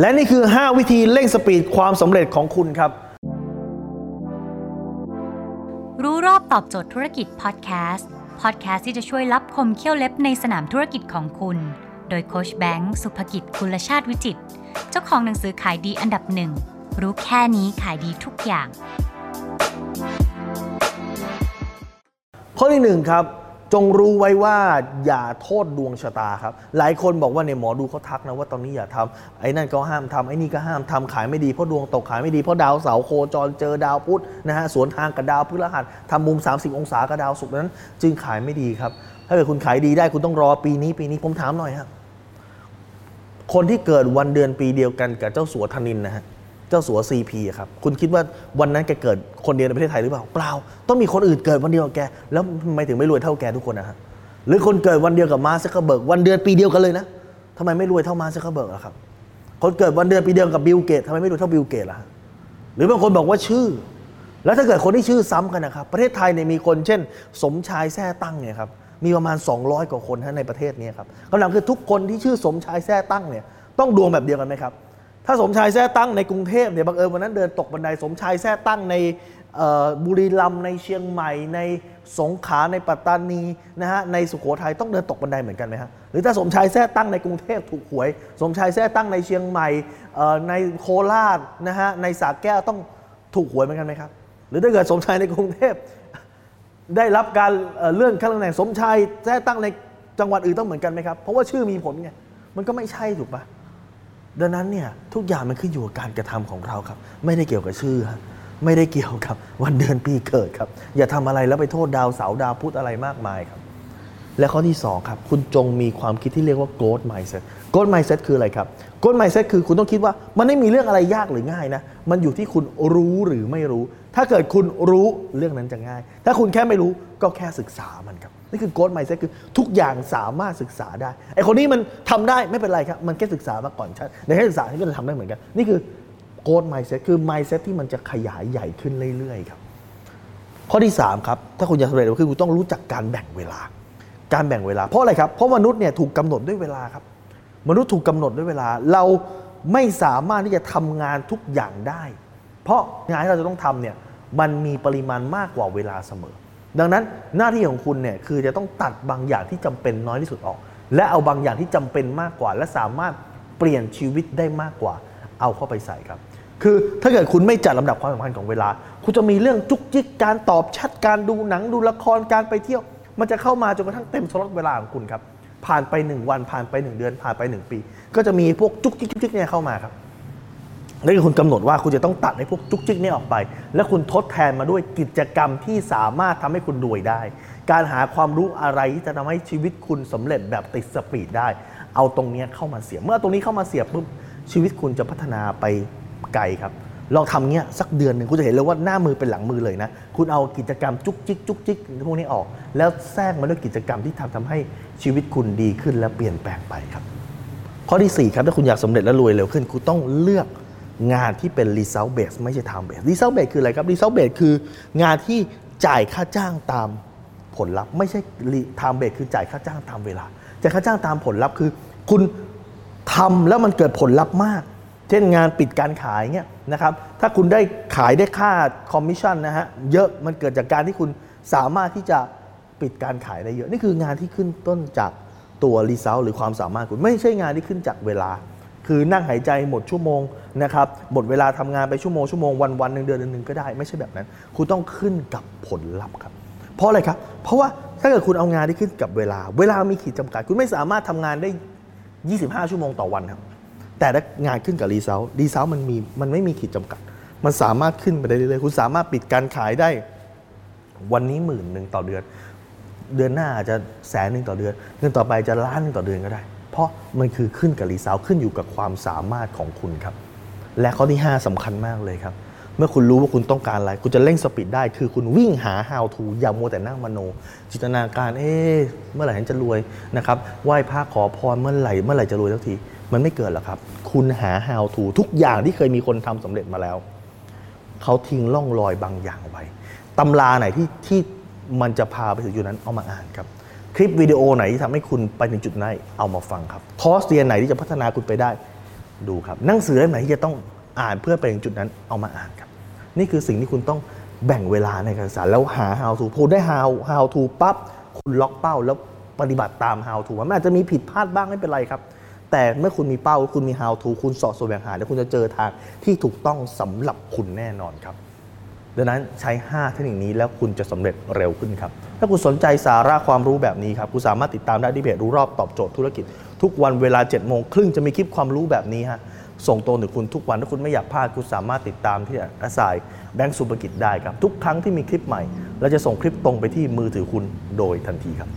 และนี่คือ 5 วิธีเร่งสปีดความสำเร็จของคุณครับ รู้รอบตอบโจทย์ธุรกิจพอดแคสต์พอดแคสต์ที่จะช่วยรับคมเขี้ยวเล็บในสนามธุรกิจของคุณ โดยโคชแบงค์สุภกิจคุลชาติวิจิตรเจ้าของหนังสือขายดีอันดับหนึ่งรู้แค่นี้ขายดีทุกอย่าง ข้อที่หนึ่งครับ จงรู้ไว้ว่าอย่าโทษดวงชะตาครับ หลายคนบอกว่าในยหมอดูเขาทักนะว่าตอนนี้อย่าทำไอ้นั่นก็ห้ามทำไอ้นี่ก็ห้ามทำขายไม่ดีเพราะดวงตกขายไม่ดีเพราะดาวเสาโคจรเจอดาวพุธนะฮะสวนทางกับดาวพฤหัสทำมุม 30 องศากับดาวศุกร์นั้น จึงขายไม่ดีครับ ถ้าเกิดคุณขายดีได้คุณต้องรอปีนี้ปีนี้ผมถามหน่อยครับคนที่เกิดวันเดือนปีเดียวกันกับเจ้าสัวธนินนะฮะ เจ้าสัวซีพีครับคุณคิดว่าวันนั้นแกเกิดคนเดียวในประเทศไทยหรือเปล่าเปล่า ต้องมีคนอื่นเกิดวันเดียวกับแก แล้วทำไมถึงไม่รวยเท่าแกทุกคนนะฮะหรือคนเกิดวันเดียวกับมาร์คซักเคอร์เบิร์กวันเดือนปีเดียวกันเลยนะทำไมไม่รวยเท่ามาร์คซักเคอร์เบิร์กล่ะครับคนเกิดวันเดือนปีเดียวกับบิลเกตทำไมไม่รวยเท่าบิลเกตล่ะหรือบางคนบอกว่าชื่อ แล้วถ้าเกิดคนที่ชื่อซ้ำกันนะครับประเทศไทยเนี่ยมีคนเช่น สมชายแซ่ตั้งเนี่ยครับมีประมาณ 200 กว่าคนนะในประเทศนี้ครับคำถามคือทุกคนที่ชื่อสมชายแซ่ตั้งเนี่ยต้องดวงแบบเดียวกันไหมครับ ถ้าสมชายแซ่ตั้งในกรุงเทพเนี่ยบังเอิญวันนั้นเดินตกบันไดสมชายแซ่ตั้งในบุรีรัมย์ในเชียงใหม่ ในสงขลาในปัตตานีนะฮะในสุโขทัยต้องเดินตกบันไดเหมือนกันไหมฮะหรือถ้าสมชายแท้ตั้งในกรุงเทพถูกหวย สมชายแท้ตั้งในเชียงใหม่ในโคราชนะฮะในสระแก้วต้องถูกหวยเหมือนกันไหมครับ หรือถ้าเกิดสมชายในกรุงเทพได้รับการเเลื่อนขั้นตำแหน่งสมชายแท้ตั้งในจังหวัดอื่นต้องเหมือนกันไหมครับเพราะว่าชื่อมีผลไงมันก็ไม่ใช่ถูกปะ ดังนั้นเนี่ยทุกอย่างมันขึ้นอยู่กับการกระทำของเราครับ ไม่ได้เกี่ยวกับชื่อ ไม่ได้เกี่ยวกับวันเดือนปีเกิดครับ อย่าทำอะไรแล้วไปโทษดาวเสาร์ดาวพุธอะไรมากมายครับ และข้อที่2ครับคุณจงมีความคิดที่เรียกว่า growth mindset growth mindset คืออะไรครับ growth mindset คือคุณต้องคิดว่ามันไม่มีเรื่องอะไรยากหรือง่ายนะมันอยู่ที่คุณรู้หรือไม่รู้ ถ้าเกิดคุณรู้เรื่องนั้นจะง่าย ถ้าคุณแค่ไม่รู้ก็แค่ศึกษามันครับ นี่คือ growth mindset คือทุกอย่างสามารถศึกษาได้ไอคนนี้มันทำได้ไม่เป็นไรครับ มันแค่ศึกษามาก่อนชัดในแค่ศึกษาที่ก็จะทำได้เหมือนกัน นี่คือ growth mindset คือ mindset ที่มันจะขยายใหญ่ขึ้นเรื่อยๆครับ ข้อที่ 3 ครับ ถ้าคุณอยากสำเร็จคือคุณต้องรู้จักการแบ่งเวลา การแบ่งเวลาเพราะอะไรครับเพราะมนุษย์เนี่ยถูกกำหนดด้วยเวลาครับ มนุษย์ถูกกำหนดด้วยเวลา เราไม่สามารถที่จะทำงานทุกอย่างได้ เพราะงานที่เราจะต้องทำเนี่ยมันมีปริมาณมากกว่าเวลาเสมอ ดังนั้นหน้าที่ของคุณเนี่ยคือจะต้องตัดบางอย่างที่จำเป็นน้อยที่สุดออก และเอาบางอย่างที่จำเป็นมากกว่า และสามารถเปลี่ยนชีวิตได้มากกว่า เอาเข้าไปใส่ครับ คือถ้าเกิดคุณไม่จัดลำดับความสำคัญของเวลา คุณจะมีเรื่องจุกจิกการตอบแชทการดูหนังดูละครการไปเที่ยว มันจะเข้ามาจนกระทั่งเต็มสล็อตเวลาของคุณครับผ่านไป 1 วันผ่านไป 1 เดือนผ่านไป 1 ปี ก็จะมีพวกจุกจิกจุกจิกเนี่ยเข้ามาครับ นั่นคือคุณกำหนดว่าคุณจะต้องตัดไอ้พวกจุกจิกนี่ออกไป แล้วคุณทดแทนมาด้วยกิจกรรมที่สามารถทำให้คุณรวยได้ การหาความรู้อะไรที่จะทำให้ชีวิตคุณสำเร็จแบบติดสปีดได้ เอาตรงนี้เข้ามาเสียบเมื่อตรงนี้เข้ามาเสียบปุ๊บชีวิตคุณจะพัฒนาไปไกลครับลองทำเงี้ยสักเดือนหนึ่งคุณจะเห็นเลยว่าหน้ามือเป็นหลังมือเลยนะ คุณเอากิจกรรมจุกจิกจุกจิกพวกนี้ออก แล้วแทรกมาด้วยกิจกรรมที่ทำทำให้ชีวิตคุณดีขึ้นและเปลี่ยนแปลงไปครับข้อที่4ครับถ้าคุณอยากสำเร็จและรวยเร็วขึ้น คุณต้องเลือก งานที่เป็น result base ไม่ใช่ time base result base คืออะไรครับ result base คืองานที่จ่ายค่าจ้างตามผลลัพธ์ ไม่ใช่ time base คือจ่ายค่าจ้างตามเวลาจ่ายค่าจ้างตามผลลัพธ์คือ คุณทำแล้วมันเกิดผลลัพธ์มาก เช่นงานปิดการขายเนี่ยนะครับ ถ้าคุณได้ขายได้ค่าคอมมิชชั่นนะฮะเยอะมันเกิดจากการที่คุณสามารถที่จะปิดการขายได้เยอะ นี่คืองานที่ขึ้นต้นจากตัว result หรือความสามารถคุณไม่ใช่งานที่ขึ้นจากเวลา คือนั่งหายใจหมดชั่วโมงนะครับหมดเวลาทำงานไปชั่วโมงชั่วโมงวันวันหนึ่งเดือนหนึ่งก็ได้ไม่ใช่แบบนั้น คุณต้องขึ้นกับผลลัพธ์ครับ เพราะอะไรครับ เพราะว่าถ้าเกิดคุณเอางานที่ขึ้นกับเวลา เวลามีขีดจำกัด คุณไม่สามารถทำงานได้ 25 ชั่วโมงต่อวันครับ แต่ถ้างานขึ้นกับ result result มันมีมันไม่มีขีดจำกัด มันสามารถขึ้นไปได้เรื่อยๆคุณสามารถปิดการขายได้ วันนี้หมื่นหนึ่งต่อเดือน เดือนหน้าอาจจะแสนหนึ่งต่อเดือน เดือนต่อไปจะล้านหนึ่งต่อเดือนก็ได้ เพราะมันคือขึ้นกับ result ขึ้นอยู่กับความสามารถของคุณครับ และข้อที่ 5สำคัญมากเลยครับ เมื่อคุณรู้ว่าคุณต้องการอะไร คุณจะเร่งสปีดได้ คือคุณวิ่งหา how to อย่ามัวแต่นั่งมโน จินตนาการ เอ๊ะเมื่อไหร่ฉันจะรวยนะครับไหว้พระขอพรเมื่อไหร่เมื่อไหร่จะรวยสักที มันไม่เกิดหรอกครับ คุณหา how to ทุกอย่างที่เคยมีคนทำสำเร็จมาแล้วเขาทิ้งร่องรอยบางอย่างไว้ตำราไหนที่ที่มันจะพาไปถึงจุดนั้นเอามาอ่านครับ คลิปวิดีโอไหนที่ทำให้คุณไปถึงจุดนั้นเอามาฟังครับคอร์สเรียนไหนที่จะพัฒนาคุณไปได้ดูครับหนังสือเล่มไหนที่จะต้องอ่านเพื่อไปถึงจุดนั้นเอามาอ่านครับ นี่คือสิ่งที่คุณต้องแบ่งเวลาในการศึกษาแล้วหา how to พอได้ how how to ปั๊บคุณล็อกเป้าแล้วปฏิบัติตาม how to มันอาจจะมีผิดพลาดบ้างไม่เป็นไรครับ แต่เมื่อคุณมีเป้าคุณมี how to คุณสอบแสวงหาแล้วคุณจะเจอทางที่ถูกต้องสำหรับคุณแน่นอนครับ ดังนั้นใช้ 5 เทคนิคนี้แล้วคุณจะสำเร็จเร็วขึ้นครับ ถ้าคุณสนใจสาระความรู้แบบนี้ครับคุณสามารถติดตามได้ที่เพจรู้รอบตอบโจทย์ธุรกิจ ทุกวันเวลา7โมงครึ่งจะมีคลิปความรู้แบบนี้ฮะส่งตรงถึงคุณทุกวันถ้าคุณไม่อยากพลาดคุณสามารถติดตามที่อาศัยแบงก์สุภกิจได้ครับ ทุกครั้งที่มีคลิปใหม่เราจะส่งคลิปตรงไปที่มือถือคุณโดยทันทีครับ